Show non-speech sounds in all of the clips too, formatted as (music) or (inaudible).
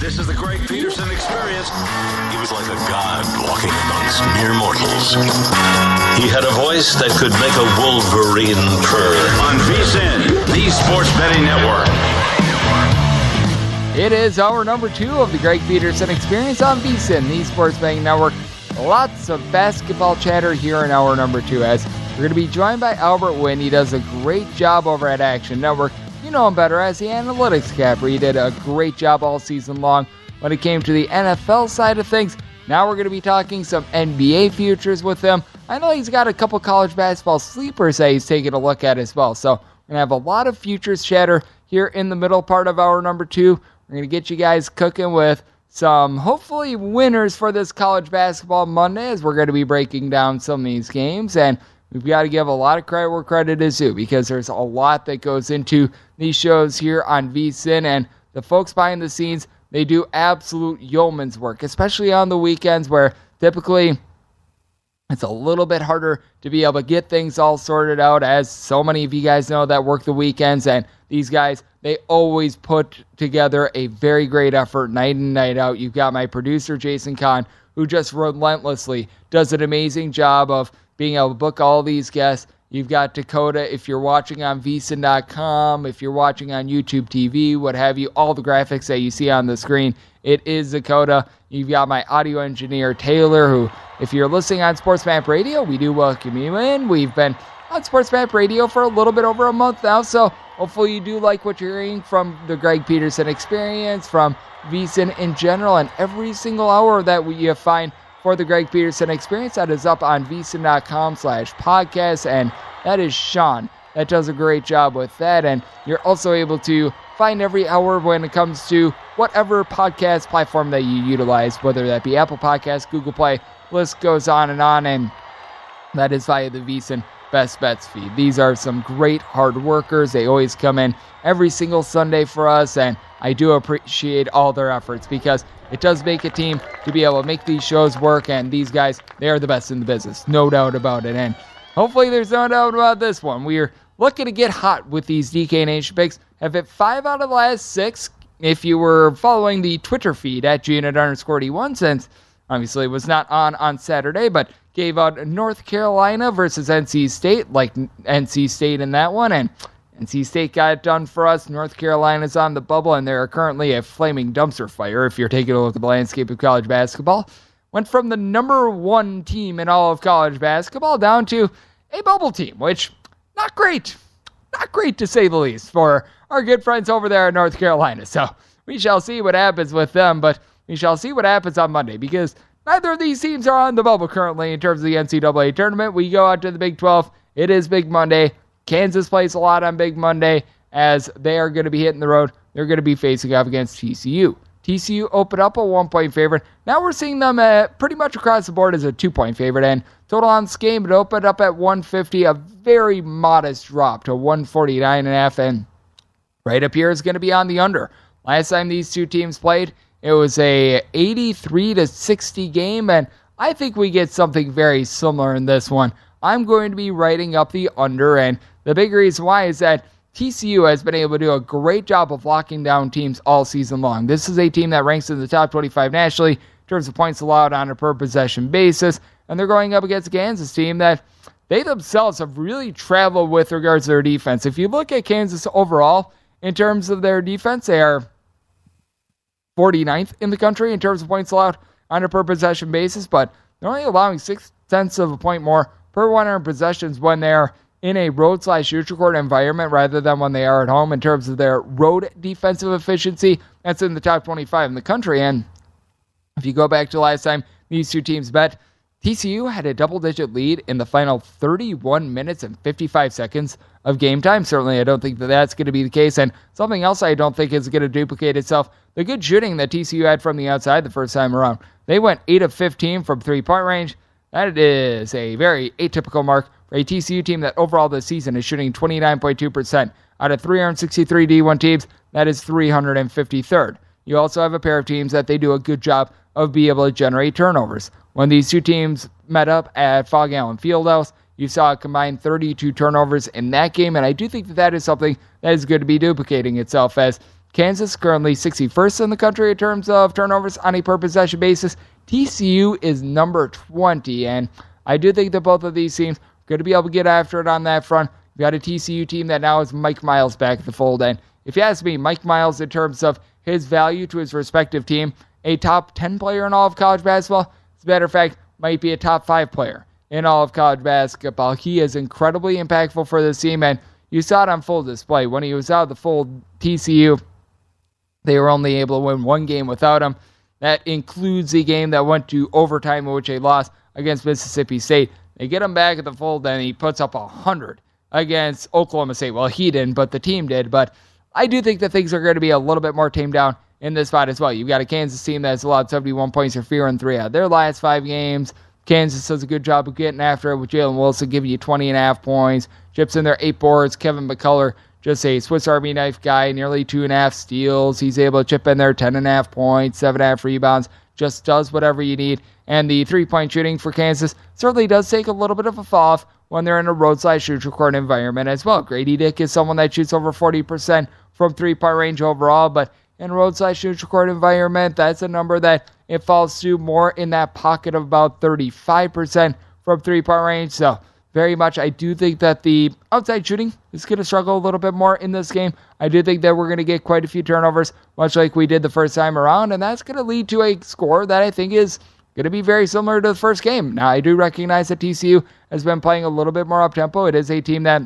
This is the Greg Peterson experience. He was like a god walking amongst mere mortals. He had a voice that could make a wolverine purr. On VSIN, the Sports Betting Network. It is hour number two of the Greg Peterson Experience on VSIN, the Sports Betting Network. Lots of basketball chatter here in hour number two as we're going to be joined by Albert Wynn. He does a great job over at Action Network. You know him better as the analytics capper. He did a great job all season long when it came to the NFL side of things. Now we're going to be talking some NBA futures with him. I know he's got a couple college basketball sleepers that he's taking a look at as well. So we're going to have a lot of futures chatter here in the middle part of hour number two. We're going to get you guys cooking with some hopefully winners for this college basketball Monday as we're going to be breaking down some of these games. And we've got to give a lot of credit where credit is due because there's a lot that goes into these shows here on VSIN. And the folks behind the scenes, they do absolute yeoman's work, especially on the weekends where typically it's a little bit harder to be able to get things all sorted out, as so many of you guys know that work the weekends. And these guys, they always put together a very great effort night in, night out. You've got my producer, Jason Kahn, who just relentlessly does an amazing job of being able to book all these guests. You've got Dakota, if you're watching on vsin.com, if you're watching on YouTube TV, what have you, all the graphics that you see on the screen, it is Dakota. You've got my audio engineer, Taylor, who, if you're listening on SportsMap Radio, we do welcome you in. We've been on SportsMap Radio for a little bit over a month now, so hopefully you do like what you're hearing from the Greg Peterson experience, from VSIN in general, and every single hour that we find for the Greg Peterson experience. That is up on vsin.com slash podcast. And that is Sean that does a great job with that. And you're also able to find every hour when it comes to whatever podcast platform that you utilize, whether that be Apple Podcasts, Google Play, list goes on and on. And that is via the VSIN Best Bets feed. These are some great hard workers. They always come in every single Sunday for us. And I do appreciate all their efforts because it does make a team to be able to make these shows work. And these guys, they are the best in the business. No doubt about it. And hopefully there's no doubt about this one. We're looking to get hot with these DK Nation picks. Have hit five out of the last six. If you were following the Twitter feed at GNet underscore D1, since obviously was not on on Saturday, but gave out North Carolina versus NC State, like NC State in that one. And NC State got it done for us. North Carolina's on the bubble, and they're currently a flaming dumpster fire if you're taking a look at the landscape of college basketball. Went from the number one team in all of college basketball down to a bubble team, which not great. Not great to say the least for our good friends over there in North Carolina. So we shall see what happens with them, but we shall see what happens on Monday because neither of these teams are on the bubble currently in terms of the NCAA tournament. We go out to the Big 12. It is Big Monday. Kansas plays a lot on Big Monday as they are going to be hitting the road. They're going to be facing off against TCU. TCU opened up a one point favorite. Now we're seeing them at pretty much across the board as a two point favorite. And total on this game, it opened up at 150, a very modest drop to 149.5. And right up here is going to be on the under. Last time these two teams played, it was a 83 to 60 game, and I think we get something very similar in this one. I'm going to be writing up the under, and the big reason why is that TCU has been able to do a great job of locking down teams all season long. This is a team that ranks in the top 25 nationally in terms of points allowed on a per possession basis, and they're going up against a Kansas team that they themselves have really traveled with regards to their defense. If you look at Kansas overall, in terms of their defense, they are 49th in the country in terms of points allowed on a per possession basis, but they're only allowing six tenths of a point more per 100 possessions when they're in a road slash neutral court environment rather than when they are at home in terms of their road defensive efficiency. That's in the top 25 in the country. And if you go back to last time these two teams met, TCU had a double digit lead in the final 31 minutes and 55 seconds of game time. Certainly, I don't think that that's going to be the case. And something else I don't think is going to duplicate itself the good shooting that TCU had from the outside the first time around. They went 8 of 15 from three point range. That is a very atypical mark for a TCU team that overall this season is shooting 29.2%. Out of 363 D1 teams, that is 353rd. You also have a pair of teams that they do a good job of being able to generate turnovers. When these two teams met up at Phog Allen Fieldhouse, you saw a combined 32 turnovers in that game, and I do think that that is something that is going to be duplicating itself as Kansas currently 61st in the country in terms of turnovers on a per possession basis. TCU is number 20, and I do think that both of these teams are going to be able to get after it on that front. You got a TCU team that now has Mike Miles back at the fold. And if you ask me, Mike Miles, in terms of his value to his respective team, a top 10 player in all of college basketball, as a matter of fact, might be a top five player in all of college basketball. He is incredibly impactful for this team, and you saw it on full display. When he was out of the fold, TCU, they were only able to win one game without him. That includes the game that went to overtime, in which they lost against Mississippi State. They get him back at the fold, and he puts up a hundred against Oklahoma State. Well, he didn't, but the team did. But I do think that things are going to be a little bit more tamed down in this fight as well. You've got a Kansas team that's allowed 71 points or fewer in three out of their last five games. Kansas does a good job of getting after it with Jalen Wilson giving you 20 and a half points. Chips in their eight boards. Kevin McCullar, just a Swiss Army knife guy, nearly two and a half steals. He's able to chip in there 10 and a half points, seven and a half rebounds. Just does whatever you need. And the three point shooting for Kansas certainly does take a little bit of a fall off when they're in a roadside shoot record environment as well. Gradey Dick is someone that shoots over 40% from three point range overall, but in roadside shoot record environment, that's a number that it falls to more in that pocket of about 35% from three point range. So, very much, I do think that the outside shooting is going to struggle a little bit more in this game. I do think that we're going to get quite a few turnovers, much like we did the first time around, and that's going to lead to a score that I think is going to be very similar to the first game. Now, I do recognize that TCU has been playing a little bit more up tempo. It is a team that,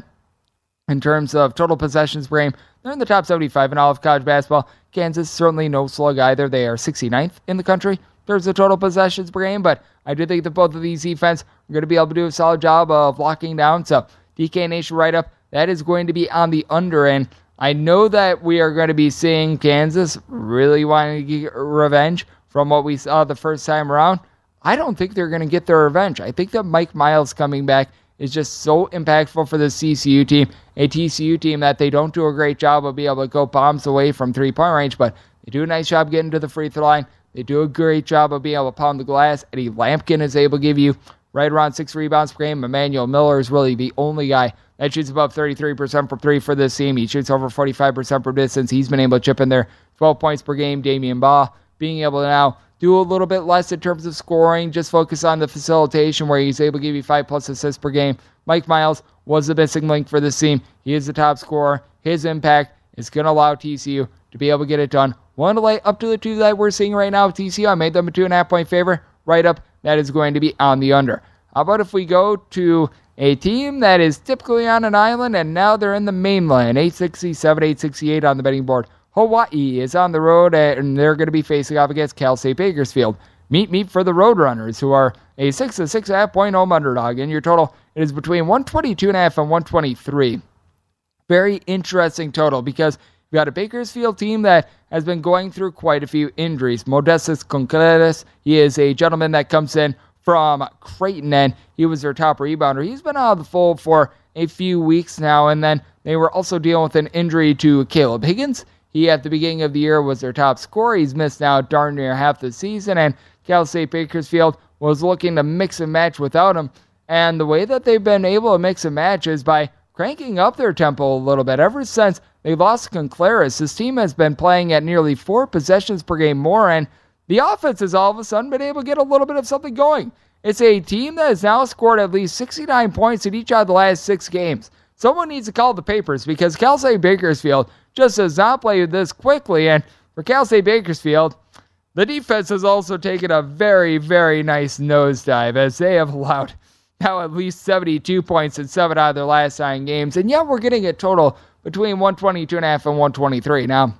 in terms of total possessions per game, they're in the top 75 in all of college basketball. Kansas certainly no slug either. They are 69th in the country terms of total possessions per game, but I do think that both of these defense are going to be able to do a solid job of locking down. So, DK Nation write up, that is going to be on the under end. I know that we are going to be seeing Kansas really wanting to get revenge from what we saw the first time around. I don't think they're going to get their revenge. I think that Mike Miles coming back is just so impactful for the TCU team, a TCU team that they don't do a great job of being able to go bombs away from three point range, but they do a nice job getting to the free throw line. They do a great job of being able to pound the glass. Eddie Lampkin is able to give you right around six rebounds per game. Emmanuel Miller is really the only guy that shoots above 33% from three for this team. He shoots over 45% from distance. He's been able to chip in there 12 points per game. Damion Baugh being able to now do a little bit less in terms of scoring, just focus on the facilitation where he's able to give you five plus assists per game. Mike Miles was the missing link for this team. He is the top scorer. His impact is going to allow TCU to be able to get it done. One to up to the two that we're seeing right now with TCU. I made them a two and a half point favor. Right up, that is going to be on the under. How about if we go to a team that is typically on an island and now they're in the mainland? 867, 868 on the betting board. Hawaii is on the road and they're going to be facing off against Cal State Bakersfield. Meet meet for the Roadrunners, who are a six to six and a half point home underdog. And your total it is between 122 and a half and 123. Very interesting total because you got a Bakersfield team that has been going through quite a few injuries. Modestas Kancleris, he is a gentleman that comes in from Creighton, and he was their top rebounder. He's been out of the fold for a few weeks now, and then they were also dealing with an injury to Kaleb Higgins. He, at the beginning of the year, was their top scorer. He's missed now darn near half the season, and Cal State Bakersfield was looking to mix and match without him. And the way that they've been able to mix and match is by cranking up their tempo a little bit. Ever since they lost Kancleris, this team has been playing at nearly four possessions per game more, and the offense has all of a sudden been able to get a little bit of something going. It's a team that has now scored at least 69 points in each of the last six games. Someone needs to call the papers because Cal State Bakersfield just does not play this quickly. And for Cal State Bakersfield, the defense has also taken a very, very nice nosedive as they have allowed (laughs) now at least 72 points in seven out of their last nine games. And yet we're getting a total between 122.5 and 123. Now,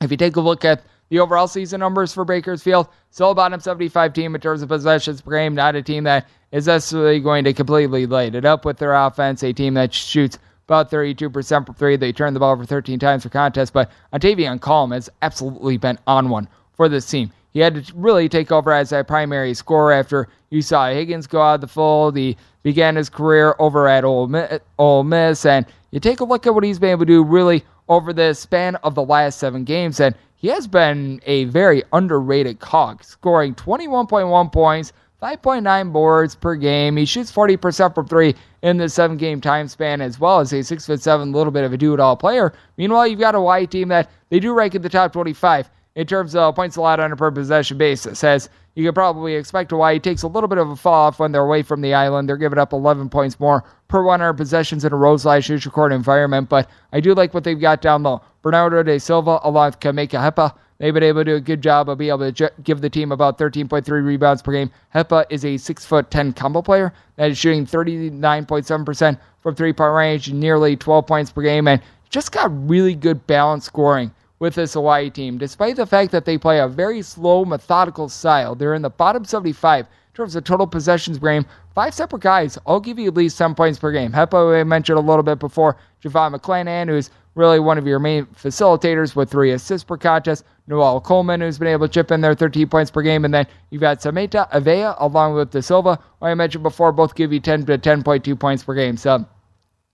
if you take a look at the overall season numbers for Bakersfield, still a bottom 75 team in terms of possessions per game, not a team that is necessarily going to completely light it up with their offense, a team that shoots about 32% for three. They turned the ball over 13 times for contest, but Antavion Collum has absolutely been on one for this team. He had to really take over as a primary scorer after you saw Higgins go out of the fold. He began his career over at Miss, Ole Miss, and you take a look at what he's been able to do really over the span of the last seven games, and he has been a very underrated cog, scoring 21.1 points, 5.9 boards per game. He shoots 40% from three in the seven game time span, as well as a six foot seven, little bit of a do it all player. Meanwhile, you've got a Hawaii team that they do rank in the top 25 in terms of points allowed on a per possession basis. As you could probably expect, Hawaii takes a little bit of a fall off when they're away from the island. They're giving up 11 points more per 100 possessions in a Rose Lash record environment, but I do like what they've got down low. Bernardo da Silva along with Kamaka Hepa. They've been able to do a good job of being able to give the team about 13.3 rebounds per game. Hepa is a six foot 10 combo player that is shooting 39.7% from three point range, nearly 12 points per game, and just got really good balance scoring with this Hawaii team, despite the fact that they play a very slow, methodical style. They're in the bottom 75 in terms of total possessions per game. Five separate guys all give you at least 10 points per game. Hepa, I mentioned a little bit before. JoVon McClanahan, who's really one of your main facilitators with three assists per contest. Noel Coleman, who's been able to chip in there 13 points per game. And then you've got Samuta Avea along with Da Silva, who I mentioned before, both give you 10 to 10.2 points per game. So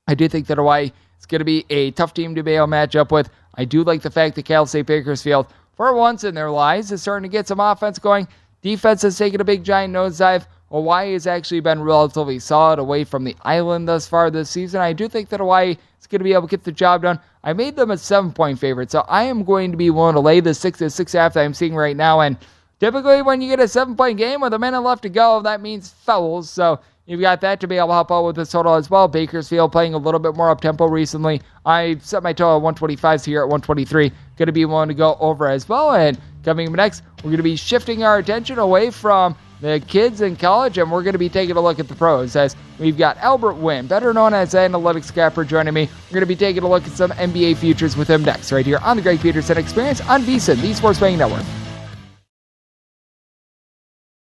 I do think that Hawaii is going to be a tough team to be able to match up with. I do like the fact that Cal State Bakersfield, for once in their lives, is starting to get some offense going. Defense has taken a big giant nosedive. Hawaii has actually been relatively solid away from the island thus far this season. I do think that Hawaii going to be able to get the job done. I made them a seven point favorite, so I am going to be willing to lay the six to six half that I'm seeing right now. And typically, when you get a seven point game with a minute left to go, that means fouls. So You've got that to be able to help out with this total as well. Bakersfield playing a little bit more up tempo recently. I set my total at 125s here at 123. Going to be willing to go over as well. And coming up next, we're going to be shifting our attention away from the kids in college and we're going to be taking a look at the pros as we've got Albert Wynn, better known as Analytics Capper, joining me. We're going to be taking a look at some NBA futures with him next, right here on the Greg Peterson Experience on VSIN, the Sports Betting Network.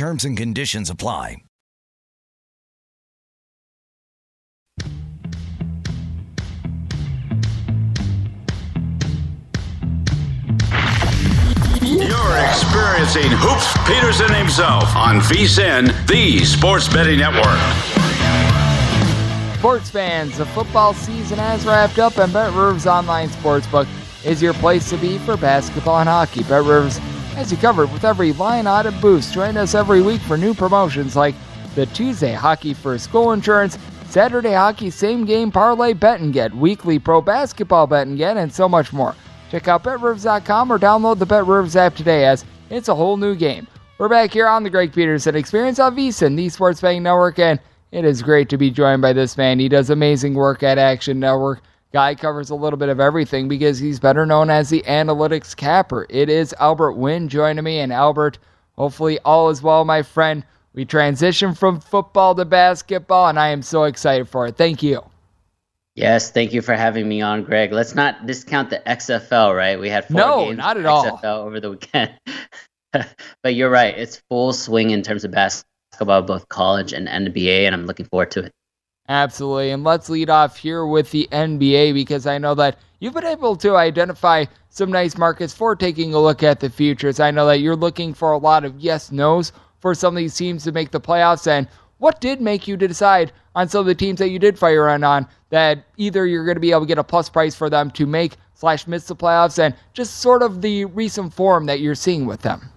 Terms and conditions apply. You're experiencing Hoops Peterson himself on VSIN, the Sports Betting Network. Sports fans, the football season has wrapped up, and Bet Rivers Online Sportsbook is your place to be for basketball and hockey. Bet Rivers has you covered with every line item boost. Join us every week for new promotions like the Tuesday Hockey for School Insurance, Saturday Hockey Same Game Parlay Bet and Get, Weekly Pro Basketball Bet and Get, and so much more. Check out BetRivers.com or download the BetRivers app today as it's a whole new game. We're back here on the Greg Peterson Experience on VSIN, the Sports Betting Network, and it is great to be joined by this man. He does amazing work at Action Network. Guy covers a little bit of everything because he's better known as the analytics capper. It is Albert Wynn joining me, and Albert, hopefully all is well, my friend. We transition from football to basketball, and I am so excited for it. Thank you. Yes, thank you for having me on, Greg. Let's not discount the XFL, right? We had four no, games not at XFL all. over the weekend. (laughs) but you're right; it's full swing in terms of basketball, both college and NBA, and I'm looking forward to it. Absolutely. And let's lead off here with the NBA because I know that you've been able to identify some nice markets for taking a look at the futures. I know that you're looking for a lot of yes nos for some of these teams to make the playoffs. And what did make you decide on some of the teams that you did fire on that either you're going to be able to get a plus price for them to make slash miss the playoffs and just sort of the recent form that you're seeing with them?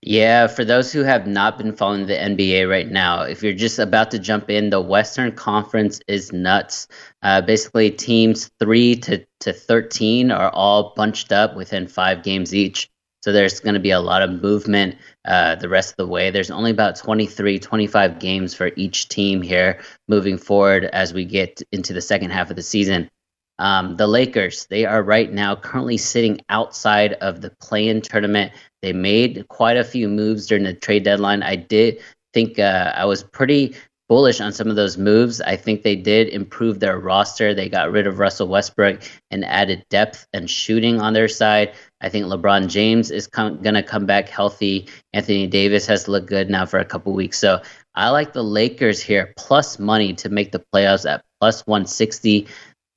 Yeah, for those who have not been following the NBA right now, if you're just about to jump in, the Western Conference is nuts. Uh, basically, teams three to, to 13 are all bunched up within five games each. So there's going to be a lot of movement uh, the rest of the way. There's only about 23, 25 games for each team here moving forward as we get into the second half of the season. Um, the Lakers, they are right now currently sitting outside of the play in tournament. They made quite a few moves during the trade deadline. I did think uh, I was pretty bullish on some of those moves. I think they did improve their roster. They got rid of Russell Westbrook and added depth and shooting on their side. I think LeBron James is com- going to come back healthy. Anthony Davis has looked good now for a couple weeks. So I like the Lakers here, plus money to make the playoffs at plus 160.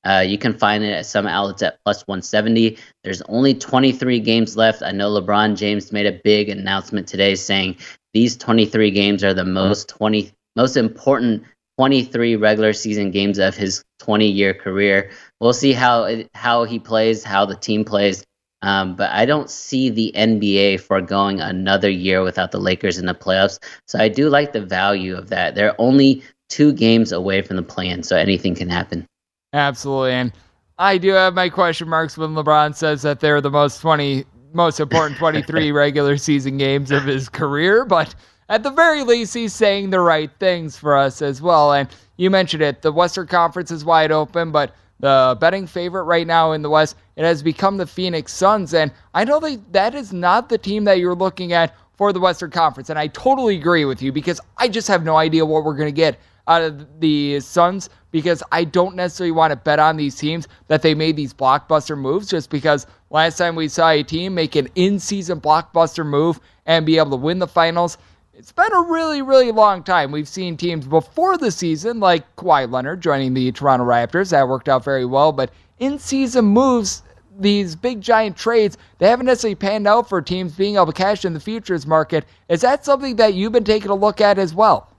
Uh, you can find it at some outlets at plus 170. There's only 23 games left. I know LeBron James made a big announcement today saying these 23 games are the most 20 most important 23 regular season games of his 20 year career. We'll see how it, how he plays, how the team plays. Um, but I don't see the NBA foregoing another year without the Lakers in the playoffs. So I do like the value of that. They're only two games away from the plan, so anything can happen. Absolutely. And I do have my question marks when LeBron says that they're the most 20 most important 23 (laughs) regular season games of his career, but at the very least he's saying the right things for us as well. And you mentioned it, the Western Conference is wide open, but the betting favorite right now in the West, it has become the Phoenix Suns. And I know that that is not the team that you're looking at for the Western Conference. And I totally agree with you because I just have no idea what we're going to get out of the Suns because I don't necessarily want to bet on these teams that they made these blockbuster moves just because last time we saw a team make an in season blockbuster move and be able to win the finals. It's been a really, really long time. We've seen teams before the season, like Kawhi Leonard joining the Toronto Raptors. That worked out very well. But in season moves, these big giant trades, they haven't necessarily panned out for teams being able to cash in the futures market. Is that something that you've been taking a look at as well?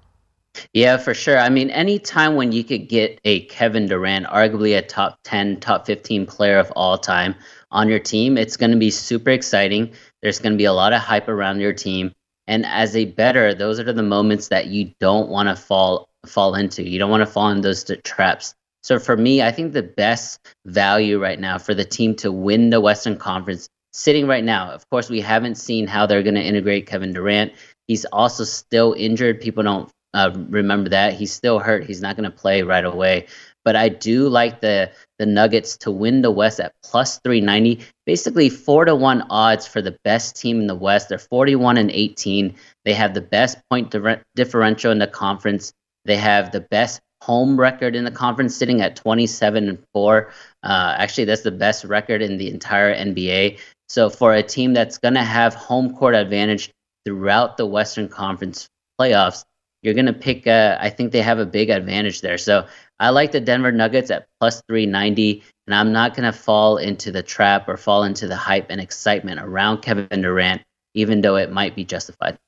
Yeah, for sure. I mean, anytime when you could get a Kevin Durant, arguably a top 10, top 15 player of all time on your team, it's going to be super exciting. There's going to be a lot of hype around your team. And as a better, those are the moments that you don't want to fall fall into. You don't want to fall in those traps. So for me, I think the best value right now for the team to win the Western Conference sitting right now. Of course, we haven't seen how they're going to integrate Kevin Durant. He's also still injured. People don't uh, remember that he's still hurt. He's not going to play right away. But I do like the the Nuggets to win the West at plus 390. Basically, four to one odds for the best team in the West. They're 41 and 18. They have the best point differential in the conference. They have the best home record in the conference, sitting at 27 and four. Uh, actually, that's the best record in the entire NBA. So for a team that's going to have home court advantage throughout the Western Conference playoffs, you're going to pick, uh, I think they have a big advantage there. So I like the Denver Nuggets at plus 390, and I'm not going to fall into the trap or fall into the hype and excitement around Kevin Durant, even though it might be justified.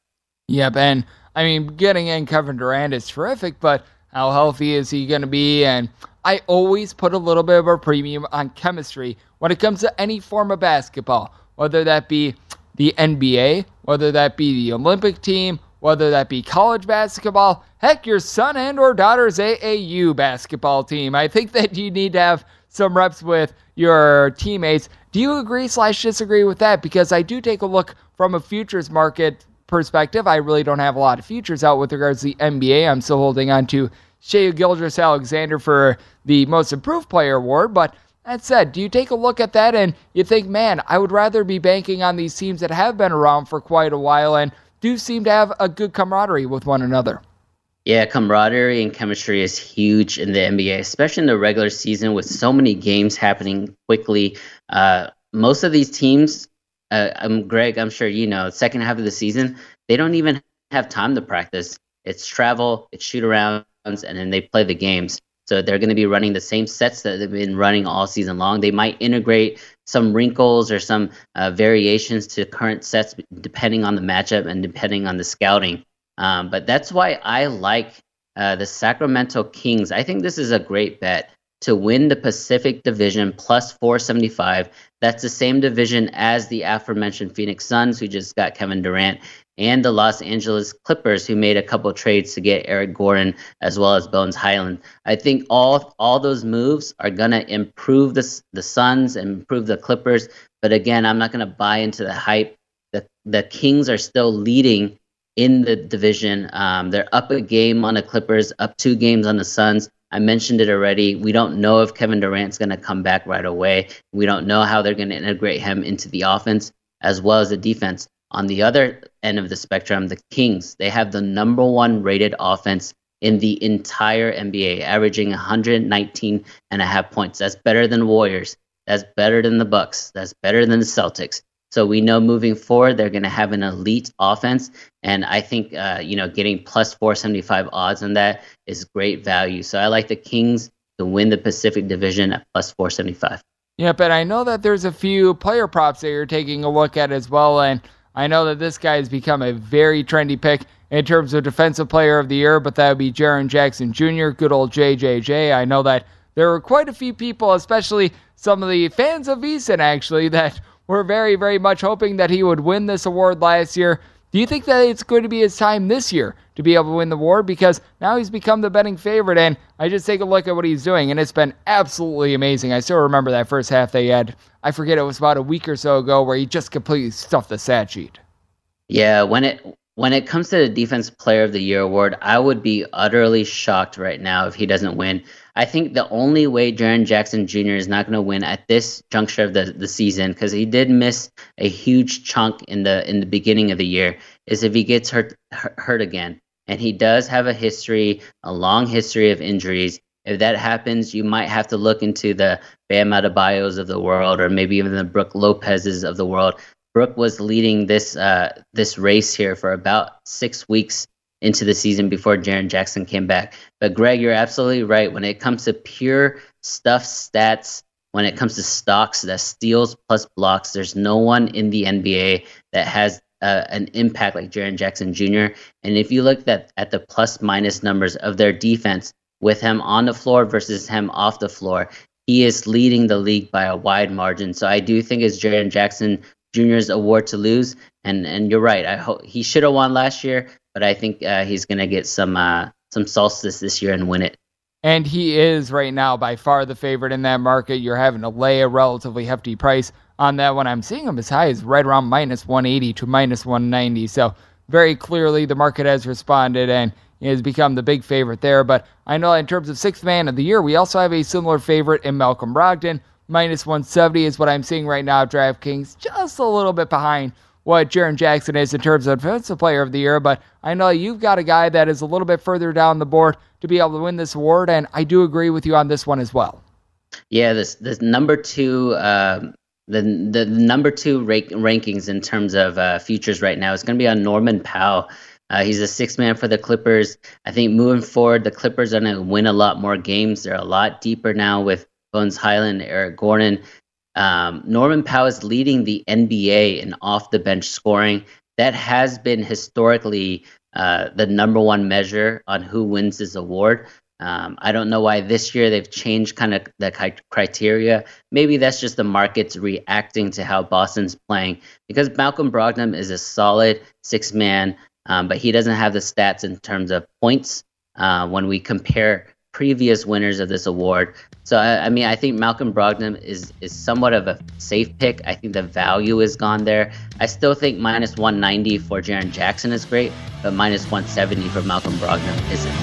Yeah, Ben. I mean, getting in Kevin Durant is terrific, but how healthy is he going to be? And I always put a little bit of a premium on chemistry when it comes to any form of basketball, whether that be the NBA, whether that be the Olympic team, whether that be college basketball, heck, your son and or daughter's AAU basketball team. I think that you need to have some reps with your teammates. Do you agree slash disagree with that? Because I do take a look from a futures market perspective. I really don't have a lot of futures out with regards to the NBA. I'm still holding on to Shai Gilgeous-Alexander for the most improved player award, but that said, do you take a look at that and you think, man, I would rather be banking on these teams that have been around for quite a while and do seem to have a good camaraderie with one another. Yeah, camaraderie and chemistry is huge in the NBA, especially in the regular season with so many games happening quickly. Uh, most of these teams, uh, I'm Greg, I'm sure you know, second half of the season, they don't even have time to practice. It's travel, it's shoot arounds, and then they play the games. So they're going to be running the same sets that they've been running all season long. They might integrate some wrinkles or some uh, variations to current sets depending on the matchup and depending on the scouting. Um, but that's why I like uh, the Sacramento Kings. I think this is a great bet to win the Pacific Division plus 475. That's the same division as the aforementioned Phoenix Suns, who just got Kevin Durant, and the Los Angeles Clippers, who made a couple trades to get Eric Gordon as well as Bones Hyland. I think all all those moves are gonna improve the the Suns and improve the Clippers. But again, I'm not gonna buy into the hype. The the Kings are still leading in the division. Um, they're up a game on the Clippers, up two games on the Suns. I mentioned it already. We don't know if Kevin Durant's going to come back right away. We don't know how they're going to integrate him into the offense as well as the defense. On the other end of the spectrum, the Kings, they have the number one rated offense in the entire NBA, averaging 119 and a half points. That's better than Warriors. That's better than the Bucks. That's better than the Celtics. So we know moving forward they're going to have an elite offense, and I think uh, you know getting plus 475 odds on that is great value. So I like the Kings to win the Pacific Division at plus 475. Yeah, but I know that there's a few player props that you're taking a look at as well, and I know that this guy has become a very trendy pick in terms of Defensive Player of the Year, but that would be Jaren Jackson Jr., good old JJJ. I know that there were quite a few people, especially some of the fans of VSiN actually, (laughs) that were very, very much hoping that he would win this award last year. Do you think that it's going to be his time this year to be able to win the award? Because now he's become the betting favorite, and I just take a look at what he's doing, and it's been absolutely amazing. I still remember that first half they had. I forget it was about a week or so ago where he just completely stuffed the stat sheet. Yeah, when it when it comes to the Defense Player of the Year award, I would be utterly shocked right now if he doesn't win. I think the only way Jaren Jackson Jr. is not going to win at this juncture of the, the season, because he did miss a huge chunk in the in the beginning of the year, is if he gets hurt hurt again. And he does have a history, a long history of injuries. If that happens, you might have to look into the Bam Adebayos of the world, or maybe even the Brook Lopez's of the world. Brook was leading this uh, this race here for about six weeks into the season before Jaren Jackson came back. But Greg, you're absolutely right. When it comes to pure stuff stats, when it comes to stocks, that steals plus blocks, there's no one in the NBA that has uh, an impact like Jaren Jackson Jr. And if you look at, at the plus minus numbers of their defense with him on the floor versus him off the floor, he is leading the league by a wide margin. So I do think it's Jaren Jackson Jr.'s award to lose. And and you're right. I hope he should have won last year, but I think uh, he's going to get some uh, some solstice this year and win it. And he is right now by far the favorite in that market. You're having to lay a relatively hefty price on that one. I'm seeing him as high as right around minus 180 to minus 190. So very clearly the market has responded and has become the big favorite there. But I know in terms of sixth man of the year, we also have a similar favorite in Malcolm Brogdon. Minus 170 is what I'm seeing right now. DraftKings just a little bit behind what Jaren Jackson is in terms of defensive player of the year, but I know you've got a guy that is a little bit further down the board to be able to win this award, and I do agree with you on this one as well. Yeah, this this number two. Uh, the the number two rank, rankings in terms of uh, futures right now is going to be on Norman Powell. Uh, he's a six man for the Clippers. I think moving forward, the Clippers are going to win a lot more games. They're a lot deeper now with Bones Hyland, Eric Gordon. Um, Norman Powell is leading the NBA in off the bench scoring. That has been historically uh, the number one measure on who wins this award. Um, I don't know why this year they've changed kind of the criteria. Maybe that's just the markets reacting to how Boston's playing because Malcolm Brogdon is a solid six man, um, but he doesn't have the stats in terms of points uh, when we compare previous winners of this award. So I, I, mean, I think Malcolm Brogdon is is somewhat of a safe pick. I think the value is gone there. I still think minus 190 for Jaren Jackson is great, but minus 170 for Malcolm Brogdon isn't.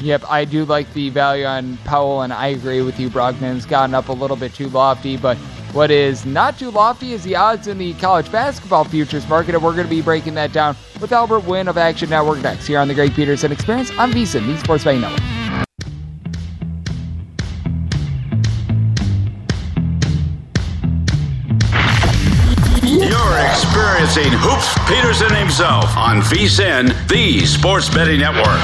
Yep, I do like the value on Powell, and I agree with you. Brogdon's gotten up a little bit too lofty, but what is not too lofty is the odds in the college basketball futures market, and we're going to be breaking that down with Albert Wynn of Action Network next here on the Greg Peterson Experience on VSiN, the Sports Betting Network. Experiencing Hoops Peterson himself on VSiN, the Sports Betting Network.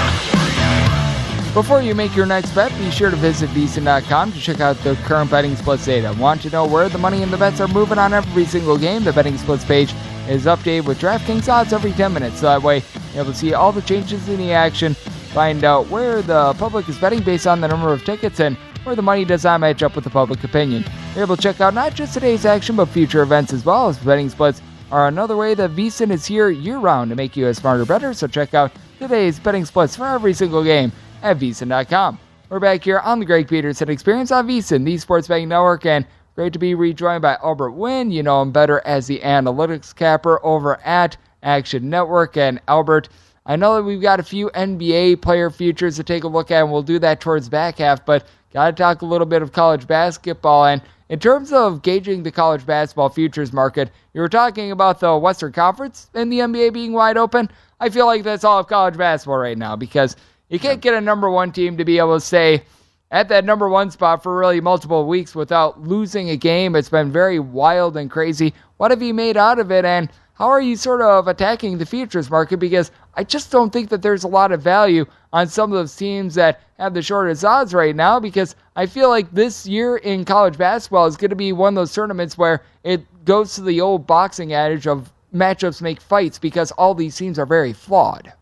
Before you make your next bet, be sure to visit VSiN.com to check out the current betting splits data. Want to know where the money and the bets are moving on every single game? The betting splits page is updated with DraftKings odds every 10 minutes. So that way, you're able to see all the changes in the action, find out where the public is betting based on the number of tickets, and where the money does not match up with the public opinion. You're able to check out not just today's action, but future events as well as betting splits are another way that VSiN is here year round to make you a smarter better. So check out today's betting splits for every single game at VSiN.com. We're back here on the Greg Peterson Experience on VSiN, the Sports Betting Network, and great to be rejoined by Albert Wynn. You know him better as the analytics capper over at Action Network. And Albert, I know that we've got a few NBA player futures to take a look at, and we'll do that towards back half, but got to talk a little bit of college basketball. And in terms of gauging the college basketball futures market, you were talking about the Western Conference and the NBA being wide open. I feel like that's all of college basketball right now because you can't get a number one team to be able to stay at that number one spot for really multiple weeks without losing a game. It's been very wild and crazy. What have you made out of it? And how are you sort of attacking the futures market? Because I just don't think that there's a lot of value on some of those teams that have the shortest odds right now because I feel like this year in college basketball is going to be one of those tournaments where it goes to the old boxing adage of matchups make fights because all these teams are very flawed.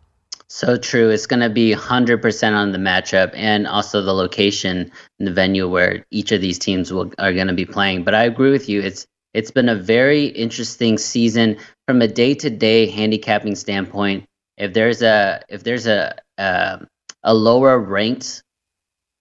So true. It's going to be 100% on the matchup and also the location and the venue where each of these teams will, are going to be playing. But I agree with you. It's it's been a very interesting season from a day-to-day handicapping standpoint. If there's a if there's a uh, a lower ranked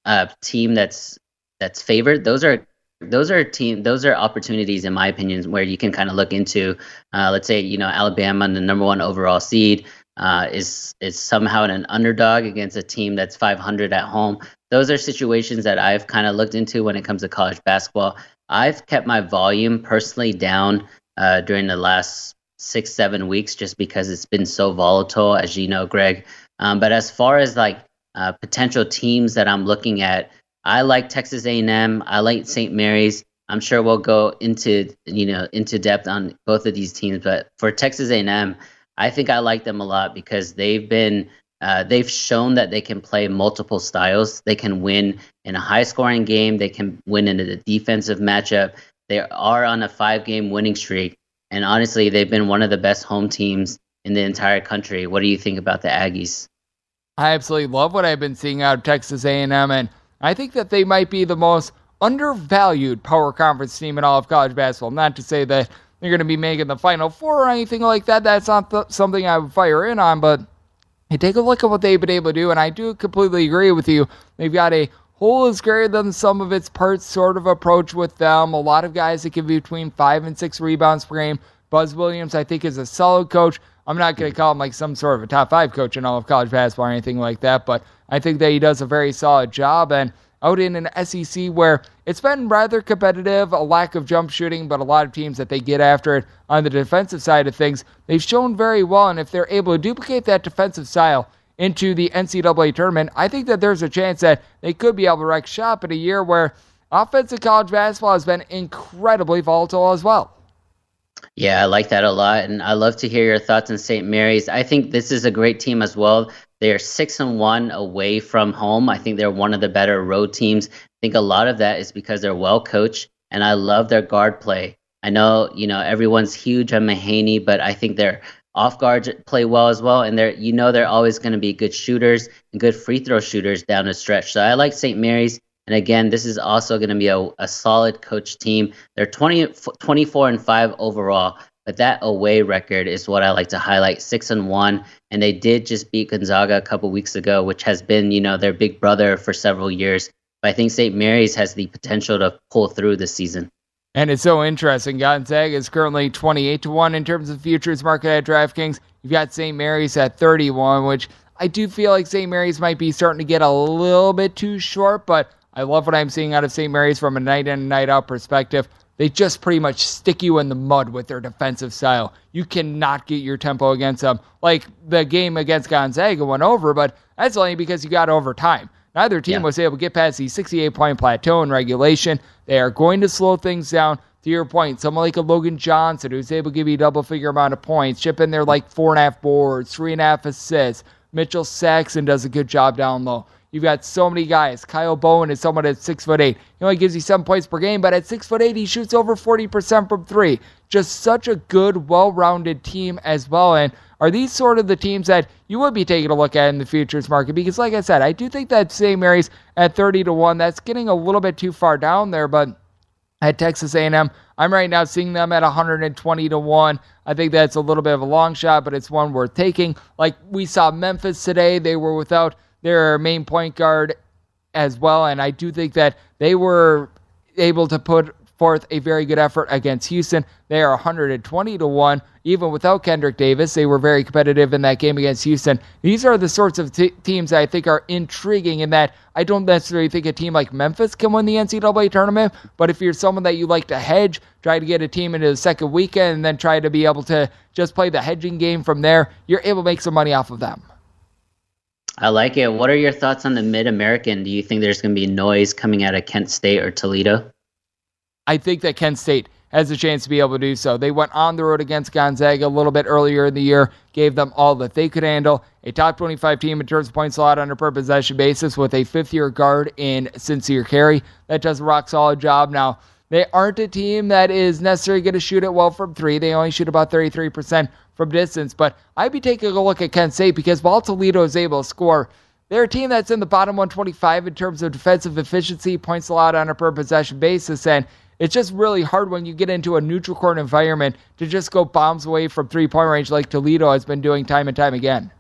uh, team that's that's favored, those are those are team those are opportunities in my opinion where you can kind of look into uh, let's say you know alabama the number one overall seed uh, is is somehow an underdog against a team that's 500 at home. Those are situations that I've kind of looked into when it comes to college basketball. I've kept my volume personally down uh, during the last six seven weeks just because it's been so volatile, as you know, Greg. Um, but as far as like uh, potential teams that I'm looking at, I like Texas A&M. I like St. Mary's. I'm sure we'll go into you know into depth on both of these teams, but for Texas A&M, I think I like them a lot because they've been uh, they've shown that they can play multiple styles. They can win in a high scoring game. They can win in a defensive matchup. They are on a five game winning streak, and honestly, they've been one of the best home teams in the entire country. What do you think about the Aggies? I absolutely love what I've been seeing out of Texas A&M, and I think that they might be the most undervalued power conference team in all of college basketball. Not to say that they're going to be making the Final Four or anything like that. That's not th- something I would fire in on, but take a look at what they've been able to do, and I do completely agree with you. They've got a whole is greater than some of its parts sort of approach with them. A lot of guys that give you between five and six rebounds per game. Buzz Williams, I think, is a solid coach. I'm not going to call him like some sort of a top five coach in all of college basketball or anything like that, but I think that he does a very solid job. And out in an SEC where it's been rather competitive, a lack of jump shooting, but a lot of teams that they get after it on the defensive side of things, they've shown very well. And if they're able to duplicate that defensive style into the NCAA tournament, I think that there's a chance that they could be able to wreck shop in a year where offensive college basketball has been incredibly volatile as well. Yeah, I like that a lot, and I love to hear your thoughts on St. Mary's. I think this is a great team as well. They are six and one away from home. I think they're one of the better road teams. I think a lot of that is because they're well coached, and I love their guard play. I know you know everyone's huge on Mahaney, but I think their off guards play well as well, and they're you know they're always going to be good shooters and good free throw shooters down the stretch. So I like St. Mary's. And again, this is also going to be a, a solid coach team. They're 20, 24 and 5 overall, but that away record is what I like to highlight 6 and 1. And they did just beat Gonzaga a couple weeks ago, which has been, you know, their big brother for several years. But I think St. Mary's has the potential to pull through this season. And it's so interesting. Gonzaga is currently 28 to 1 in terms of futures market at DraftKings. You've got St. Mary's at 31, which I do feel like St. Mary's might be starting to get a little bit too short, but I love what I'm seeing out of St. Mary's from a night in, night out perspective. They just pretty much stick you in the mud with their defensive style. You cannot get your tempo against them. Like the game against Gonzaga went over, but that's only because you got overtime. Neither team yeah. was able to get past the 68 point plateau in regulation. They are going to slow things down. To your point, someone like a Logan Johnson who's able to give you a double figure amount of points, chip in there like four and a half boards, three and a half assists. Mitchell Saxen does a good job down low. You've got so many guys. Kyle Bowen is someone at six foot eight. He only gives you seven points per game, but at six foot eight, he shoots over 40% from three. Just such a good, well-rounded team as well. And are these sort of the teams that you would be taking a look at in the futures market? Because, like I said, I do think that St. Mary's at 30 to one, that's getting a little bit too far down there, but at Texas A&M. I'm right now seeing them at 120 to 1. I think that's a little bit of a long shot, but it's one worth taking. Like we saw Memphis today, they were without their main point guard as well. And I do think that they were able to put forth a very good effort against Houston. They are 120 to 1. Even without Kendric Davis, they were very competitive in that game against Houston. These are the sorts of t- teams I think are intriguing in that I don't necessarily think a team like Memphis can win the NCAA tournament, but if you're someone that you like to hedge, try to get a team into the second weekend and then try to be able to just play the hedging game from there, you're able to make some money off of them. I like it. What are your thoughts on the Mid American? Do you think there's going to be noise coming out of Kent State or Toledo? I think that Kent State has a chance to be able to do so. They went on the road against Gonzaga a little bit earlier in the year, gave them all that they could handle. A top 25 team in terms of points allowed on a per possession basis with a fifth year guard in Sincere Carry. That does a rock solid job. Now, they aren't a team that is necessarily going to shoot it well from three. They only shoot about 33% from distance. But I'd be taking a look at Kent State because while Toledo is able to score, they're a team that's in the bottom 125 in terms of defensive efficiency, points allowed on a per possession basis. And it's just really hard when you get into a neutral court environment to just go bombs away from three point range like Toledo has been doing time and time again.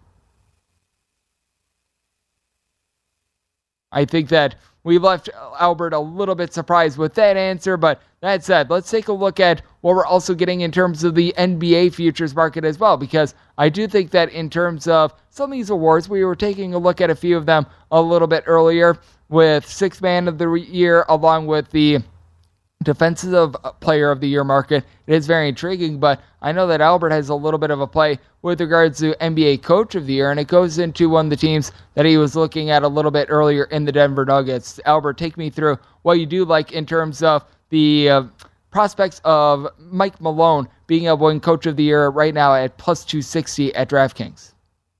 I think that we left Albert a little bit surprised with that answer, but that said, let's take a look at what we're also getting in terms of the NBA futures market as well, because I do think that in terms of some of these awards, we were taking a look at a few of them a little bit earlier with Sixth Man of the Year, along with the defensive player of the year market. It is very intriguing, but I know that Albert has a little bit of a play with regards to NBA coach of the year, and it goes into one of the teams that he was looking at a little bit earlier in the Denver Nuggets. Albert, take me through what you do like in terms of the uh, prospects of Mike Malone being to win coach of the year right now at plus 260 at DraftKings.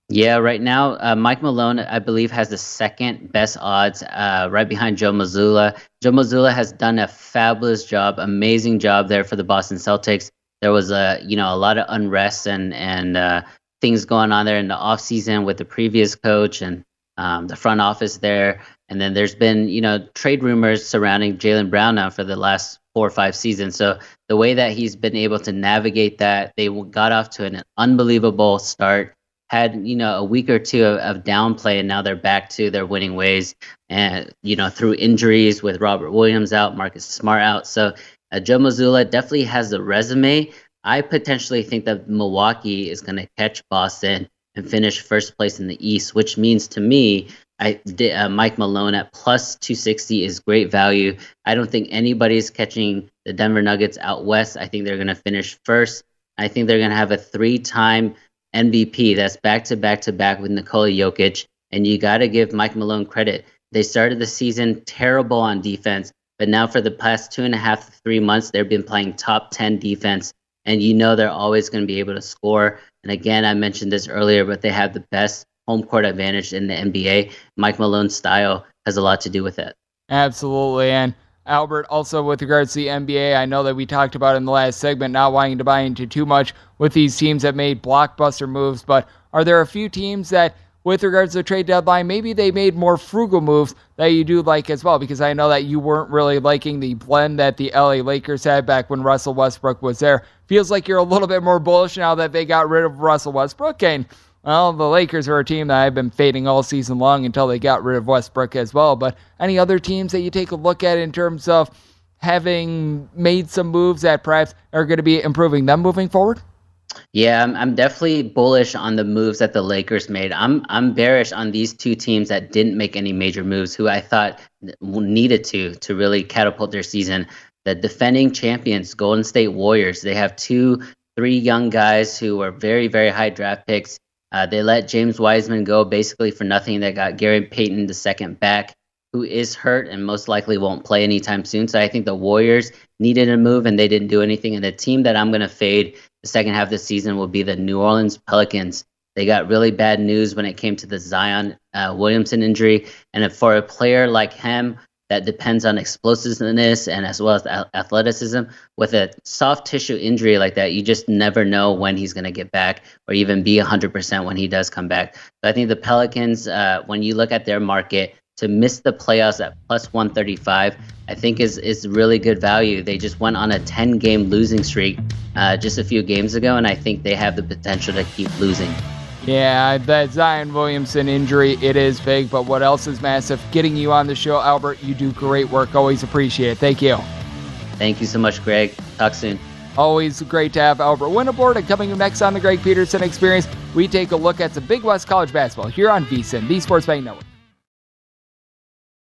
Yeah, right now, uh, Mike Malone, I believe, has the second best odds, uh, right behind Joe Mazzulla. Joe Mazzulla has done a fabulous job, amazing job there for the Boston Celtics. There was a, you know, a lot of unrest and and uh, things going on there in the off season with the previous coach and um, the front office there. And then there's been, you know, trade rumors surrounding Jaylen Brown now for the last four or five seasons. So the way that he's been able to navigate that, they got off to an unbelievable start had you know a week or two of, of downplay and now they're back to their winning ways and you know through injuries with Robert Williams out, Marcus Smart out. So uh, Joe Mazzulla definitely has the resume. I potentially think that Milwaukee is going to catch Boston and finish first place in the East, which means to me, I uh, Mike Malone at plus 260 is great value. I don't think anybody's catching the Denver Nuggets out west. I think they're going to finish first. I think they're going to have a three-time MVP. That's back to back to back with Nikola Jokic. And you got to give Mike Malone credit. They started the season terrible on defense, but now for the past two and a half, three months, they've been playing top 10 defense. And you know they're always going to be able to score. And again, I mentioned this earlier, but they have the best home court advantage in the NBA. Mike Malone's style has a lot to do with it. Absolutely. And Albert, also with regards to the NBA, I know that we talked about in the last segment not wanting to buy into too much with these teams that made blockbuster moves, but are there a few teams that, with regards to the trade deadline, maybe they made more frugal moves that you do like as well? Because I know that you weren't really liking the blend that the LA Lakers had back when Russell Westbrook was there. Feels like you're a little bit more bullish now that they got rid of Russell Westbrook. And well, the Lakers are a team that I've been fading all season long until they got rid of Westbrook as well. But any other teams that you take a look at in terms of having made some moves that perhaps are going to be improving them moving forward? Yeah, I'm, I'm definitely bullish on the moves that the Lakers made. I'm I'm bearish on these two teams that didn't make any major moves, who I thought needed to to really catapult their season. The defending champions, Golden State Warriors, they have two, three young guys who are very very high draft picks uh, they let James Wiseman go basically for nothing. They got Gary Payton, the second back, who is hurt and most likely won't play anytime soon. So I think the Warriors needed a move and they didn't do anything. And the team that I'm going to fade the second half of the season will be the New Orleans Pelicans. They got really bad news when it came to the Zion uh, Williamson injury. And for a player like him, that depends on explosiveness and as well as athleticism. With a soft tissue injury like that, you just never know when he's going to get back or even be 100% when he does come back. So I think the Pelicans, uh, when you look at their market, to miss the playoffs at plus 135, I think is is really good value. They just went on a 10 game losing streak uh, just a few games ago, and I think they have the potential to keep losing. Yeah, that Zion Williamson injury, it is big, but what else is massive? Getting you on the show, Albert, you do great work. Always appreciate it. Thank you. Thank you so much, Greg. Talk soon. Always great to have Albert win aboard. And coming next on the Greg Peterson Experience, we take a look at some Big West College basketball here on VSIN, the Sports Betting Network.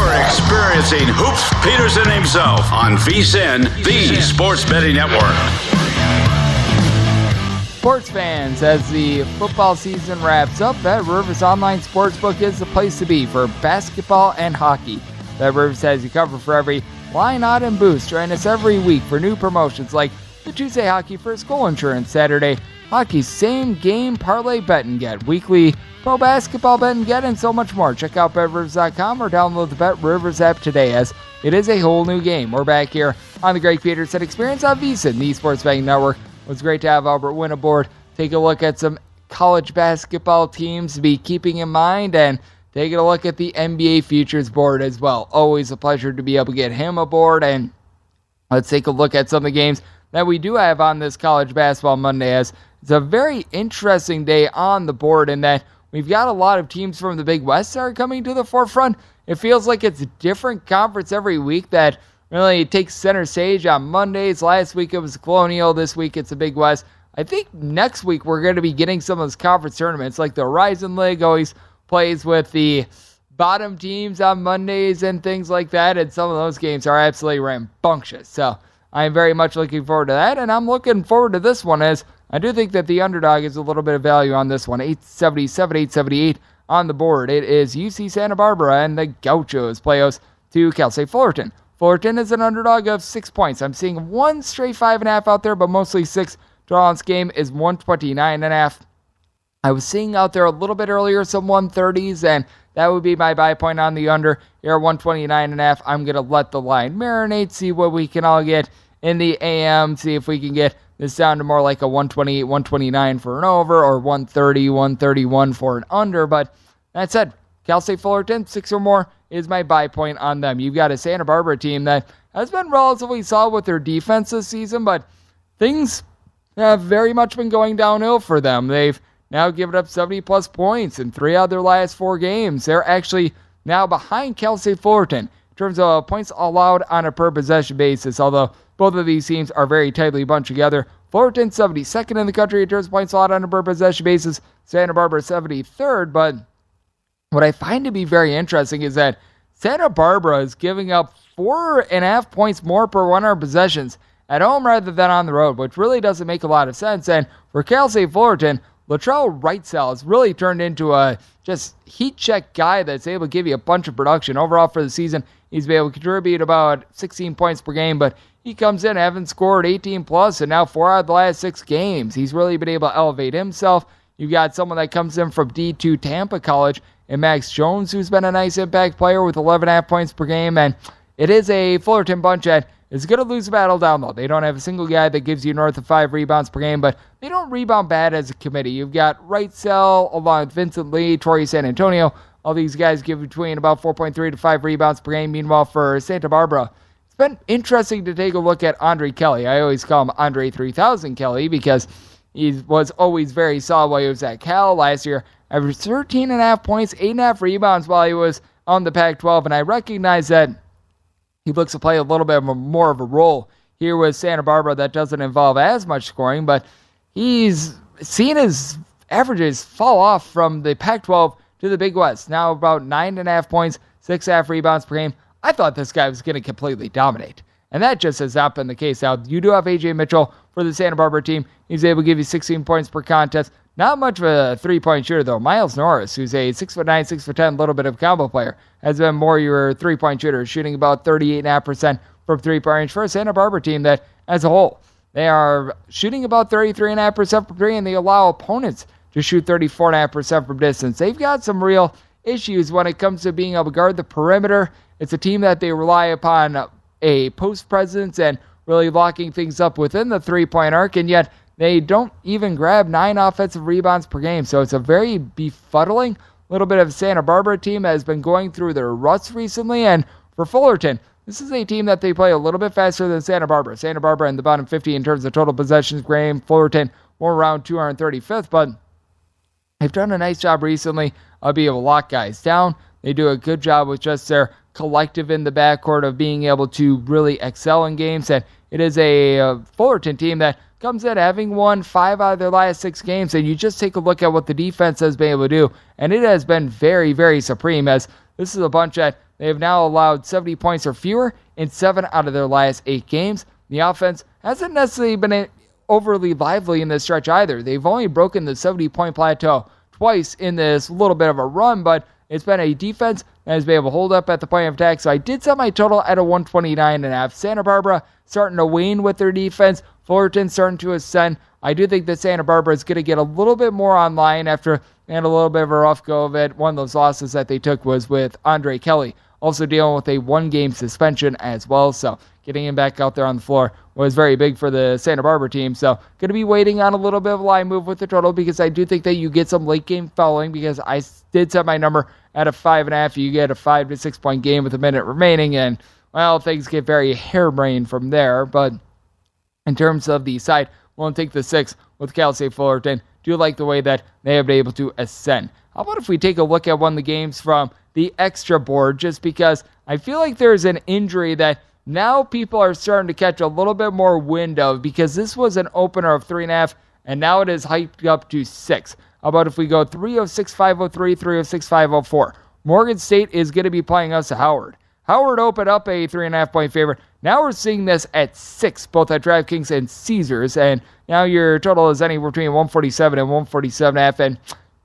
You're experiencing Hoops Peterson himself on VSIN, the Sports Betting Network. Sports fans, as the football season wraps up, Bet Rivers Online Sportsbook is the place to be for basketball and hockey. Bet Rivers has you covered for every line, odd, and boost. Join us every week for new promotions like the Tuesday Hockey First Goal Insurance, Saturday Hockey Same Game Parlay Bet and Get, weekly pro basketball bet and get, and so much more. Check out BetRivers.com or download the Bet Rivers app today as it is a whole new game. We're back here on the Greg Peterson Experience on VSIN, the Sports Betting Network. It was great to have Albert win aboard. Take a look at some college basketball teams to be keeping in mind and taking a look at the NBA futures board as well. Always a pleasure to be able to get him aboard. And let's take a look at some of the games that we do have on this college basketball Monday as it's a very interesting day on the board in that we've got a lot of teams from the Big West that are coming to the forefront. It feels like it's a different conference every week that really takes center stage on Mondays. Last week it was Colonial. This week it's the Big West. I think next week we're going to be getting some of those conference tournaments, like the Horizon League always plays with the bottom teams on Mondays and things like that. And some of those games are absolutely rambunctious. So I'm very much looking forward to that. And I'm looking forward to this one as I do think that the underdog is a little bit of value on this one. 877, 878 on the board. It is UC Santa Barbara and the Gauchos playoffs to Cal State Fullerton. Fullerton is an underdog of six points. I'm seeing one straight five and a half out there, but mostly six. Draw on this game is 129 and a half. I was seeing out there a little bit earlier some 130s, and that would be my buy point on the under. Here, 129 and a half. I'm going to let the line marinate, see what we can all get in the AM, see if we can get this sounded more like a 128, 129 for an over, or 130, 131 for an under. But that said, Cal State Fullerton, six or more is my buy point on them. You've got a Santa Barbara team that has been relatively solid with their defense this season, but things have very much been going downhill for them. They've now given up 70 plus points in three out of their last four games. They're actually now behind Cal State Fullerton terms of points allowed on a per possession basis, although both of these teams are very tightly bunched together. Fullerton 72nd in the country in terms of points allowed on a per possession basis. Santa Barbara 73rd, but what I find to be very interesting is that Santa Barbara is giving up four and a half points more per 100 possessions at home rather than on the road, which really doesn't make a lot of sense. And for Cal State Fullerton, Latrell Wrightsell has really turned into a just heat check guy that's able to give you a bunch of production. Overall for the season, he's been able to contribute about 16 points per game, but he comes in having scored 18 plus and now four out of the last six games. He's really been able to elevate himself. You've got someone that comes in from D2 Tampa College and Max Jones, who's been a nice impact player with 11.5 points per game. And it is a Fullerton bunch that is going to lose a battle down low. They don't have a single guy that gives you north of five rebounds per game, but they don't rebound bad as a committee. You've got Wrightsell along with Vincent Lee, Tory San Antonio, All these guys give between about 4.3 to 5 rebounds per game. Meanwhile, for Santa Barbara, it's been interesting to take a look at Andre Kelly. I always call him Andre 3000 Kelly because he was always very solid while he was at Cal last year. Averaged 13 and a half points, 8.5 rebounds while he was on the Pac 12. And I recognize that he looks to play a little bit more of a role here with Santa Barbara that doesn't involve as much scoring, but he's seen his averages fall off from the Pac 12 to the Big West. Now about nine and a half points, six and a half rebounds per game. I thought this guy was going to completely dominate. And that just has not been the case. Now, you do have AJ Mitchell for the Santa Barbara team. He's able to give you 16 points per contest. Not much of a three point shooter, though. Miles Norris, who's a 6'9, 6'10, little bit of combo player, has been more your three point shooter, shooting about 38.5% from three point range for a Santa Barbara team that, as a whole, they are shooting about 33.5% from three, and they allow opponents to shoot 34.5% from distance. They've got some real issues when it comes to being able to guard the perimeter. It's a team that they rely upon a post presence and really locking things up within the three point arc, and yet they don't even grab nine offensive rebounds per game. So it's a very befuddling little bit of Santa Barbara team that has been going through their ruts recently. And for Fullerton, this is a team that they play a little bit faster than Santa Barbara. Santa Barbara in the bottom 50 in terms of total possessions game. Fullerton more around 235th, but they've done a nice job recently of being able to lock guys down. They do a good job with just their collective in the backcourt of being able to really excel in games. And it is a uh, Fullerton team that comes in having won five out of their last six games. And you just take a look at what the defense has been able to do. And it has been very, very supreme as this is a bunch that they have now allowed 70 points or fewer in seven out of their last eight games. The offense hasn't necessarily been overly lively in this stretch either. They've only broken the 70 point plateau twice in this little bit of a run, but it's been a defense been able to hold up at the point of attack. So I did set my total at a 129 and a half. Santa Barbara starting to wane with their defense. Fullerton starting to ascend. I do think that Santa Barbara is going to get a little bit more online after and a little bit of a rough go of it. One of those losses that they took was with Andre Kelly, also dealing with a one game suspension as well. So getting him back out there on the floor was very big for the Santa Barbara team. So going to be waiting on a little bit of a line move with the total because I do think that you get some late game fouling because I did set my number at a five and a half. You get a five to six point game with a minute remaining, and well, things get very harebrained from there. But in terms of the side, won't take the six with Cal State Fullerton. Do you like the way that they have been able to ascend. How about if we take a look at one of the games from the extra board, just because I feel like there's an injury that now people are starting to catch a little bit more wind of because this was an opener of three and a half, and now it is hyped up to six. How about if we go 306 503, 306 504? Morgan State is going to be playing us Howard. Howard opened up a three and a half point favorite. Now we're seeing this at six, both at DraftKings and Caesars, and now your total is anywhere between 147 and 147 and a half. And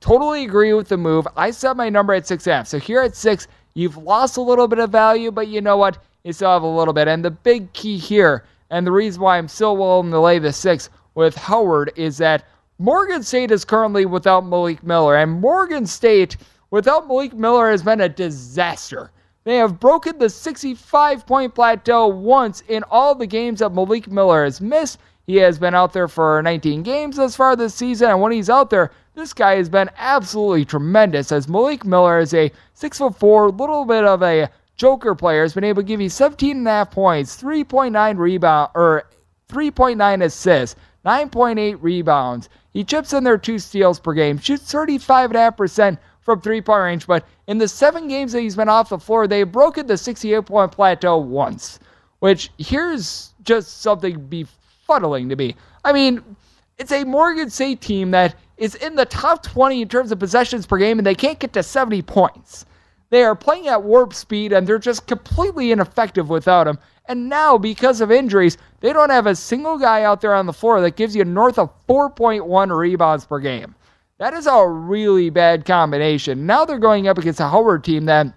totally agree with the move. I set my number at six and a half. So here at six, you've lost a little bit of value, but you know what? You still have a little bit. And the big key here, and the reason why I'm still willing to lay the six with Howard is that Morgan State is currently without Malik Miller, and Morgan State without Malik Miller has been a disaster. They have broken the 65 point plateau once in all the games that Malik Miller has missed. He has been out there for 19 games thus far this season, and when he's out there, this guy has been absolutely tremendous. As Malik Miller is a six foot four, little bit of a joker player, has been able to give you 17 and a half points, 3.9 rebound or 3.9 assists, 9.8 rebounds. He chips in there two steals per game, shoots 35.5% from three point range, but in the seven games that he's been off the floor, they've broken the 68 point plateau once, which here's just something befuddling to me. I mean, it's a Morgan State team that is in the top 20 in terms of possessions per game, and they can't get to 70 points. They are playing at warp speed, and they're just completely ineffective without him. And now, because of injuries, they don't have a single guy out there on the floor that gives you north of 4.1 rebounds per game. That is a really bad combination. Now they're going up against a Howard team that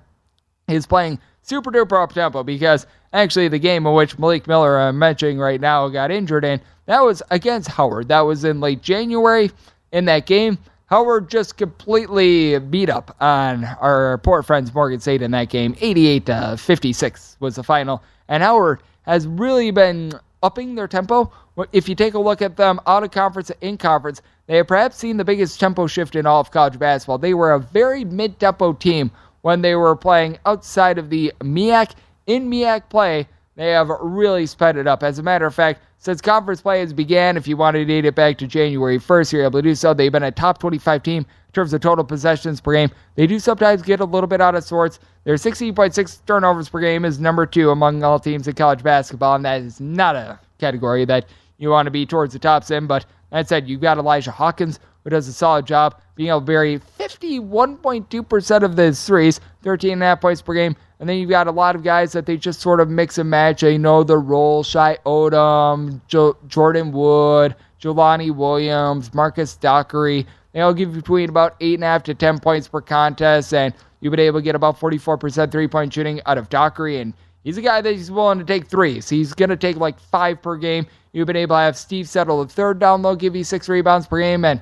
is playing super duper up tempo because actually the game in which Malik Miller I'm mentioning right now got injured in, that was against Howard. That was in late January. In that game, Howard just completely beat up on our poor friends Morgan State in that game. 88 to 56 was the final. And Howard has really been upping their tempo. If you take a look at them out of conference in conference, they have perhaps seen the biggest tempo shift in all of college basketball. They were a very mid tempo team when they were playing outside of the MEAC. In MEAC play, they have really sped it up. As a matter of fact, since conference play has began, if you want to date it back to January 1st, you're able to do so. They've been a top 25 team in terms of total possessions per game. They do sometimes get a little bit out of sorts. Their 16.6 turnovers per game is number two among all teams in college basketball, and that is not a category that you want to be towards the tops in. But that said, you've got Elijah Hawkins, who does a solid job being able to bury 51.2% of his threes, 13.5 points per game. And then you've got a lot of guys that they just sort of mix and match. They know the role. Shy Odom, jo- Jordan Wood, Jelani Williams, Marcus Dockery. They'll give you between about 8.5 to 10 points per contest. And you've been able to get about 44% three point shooting out of Dockery. And he's a guy that he's willing to take threes. He's going to take like five per game. You've been able to have Steve Settle, the third down low, give you six rebounds per game. And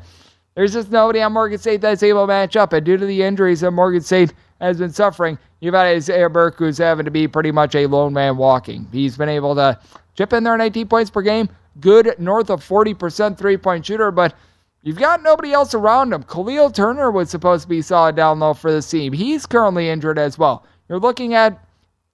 there's just nobody on Morgan State that's able to match up. And due to the injuries that Morgan State has been suffering, you've had Isaiah Burke who's having to be pretty much a lone man walking. He's been able to chip in there 19 points per game, good north of 40% three point shooter, but you've got nobody else around him. Khalil Turner was supposed to be solid down low for the team. He's currently injured as well. You're looking at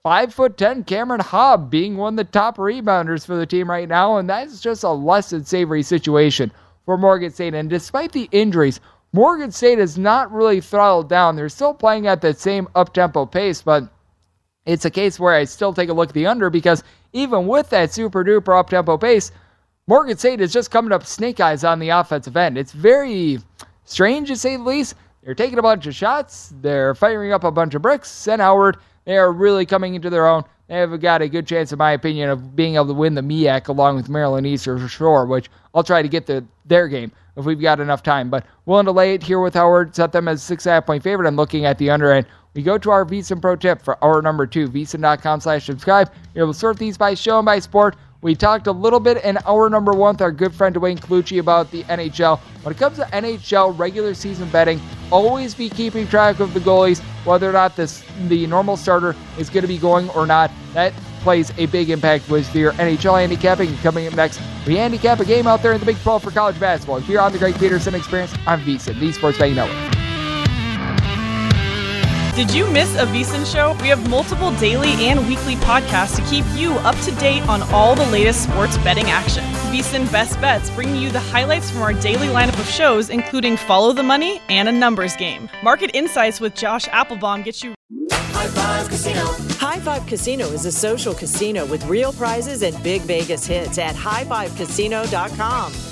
five foot ten Cameron Hobb being one of the top rebounders for the team right now, and that's just a less than savory situation for Morgan State. And despite the injuries, Morgan State has not really throttled down. They're still playing at that same up tempo pace, but it's a case where I still take a look at the under because even with that super duper up tempo pace, Morgan State is just coming up snake eyes on the offensive end. It's very strange to say the least. They're taking a bunch of shots, they're firing up a bunch of bricks, and Howard, they are really coming into their own. They have got a good chance, in my opinion, of being able to win the MEAC along with Maryland Eastern Shore, which I'll try to get to their game if we've got enough time. But willing to lay it here with Howard, set them as six and a half point favorite. I'm looking at the under end. We go to our VSiN Pro tip for hour number two, VSiN.com slash subscribe. You're able to sort these by show and by sport. We talked a little bit in hour number one with our good friend Dwayne Colucci about the NHL. When it comes to NHL regular season betting, always be keeping track of the goalies, whether or not this the normal starter is going to be going or not. That plays a big impact with your NHL handicapping. Coming up next, we handicap a game out there in the Big 12 for college basketball. Here on the Greg Peterson Experience, I'm VSiN, the Sports Betting Network. Did you miss a VSiN show? We have multiple daily and weekly podcasts to keep you up to date on all the latest sports betting action. VSiN Best Bets bring you the highlights from our daily lineup of shows, including Follow the Money and a numbers game. Market Insights with Josh Appelbaum gets you High Five Casino. High Five Casino is a social casino with real prizes and big Vegas hits at highfivecasino.com.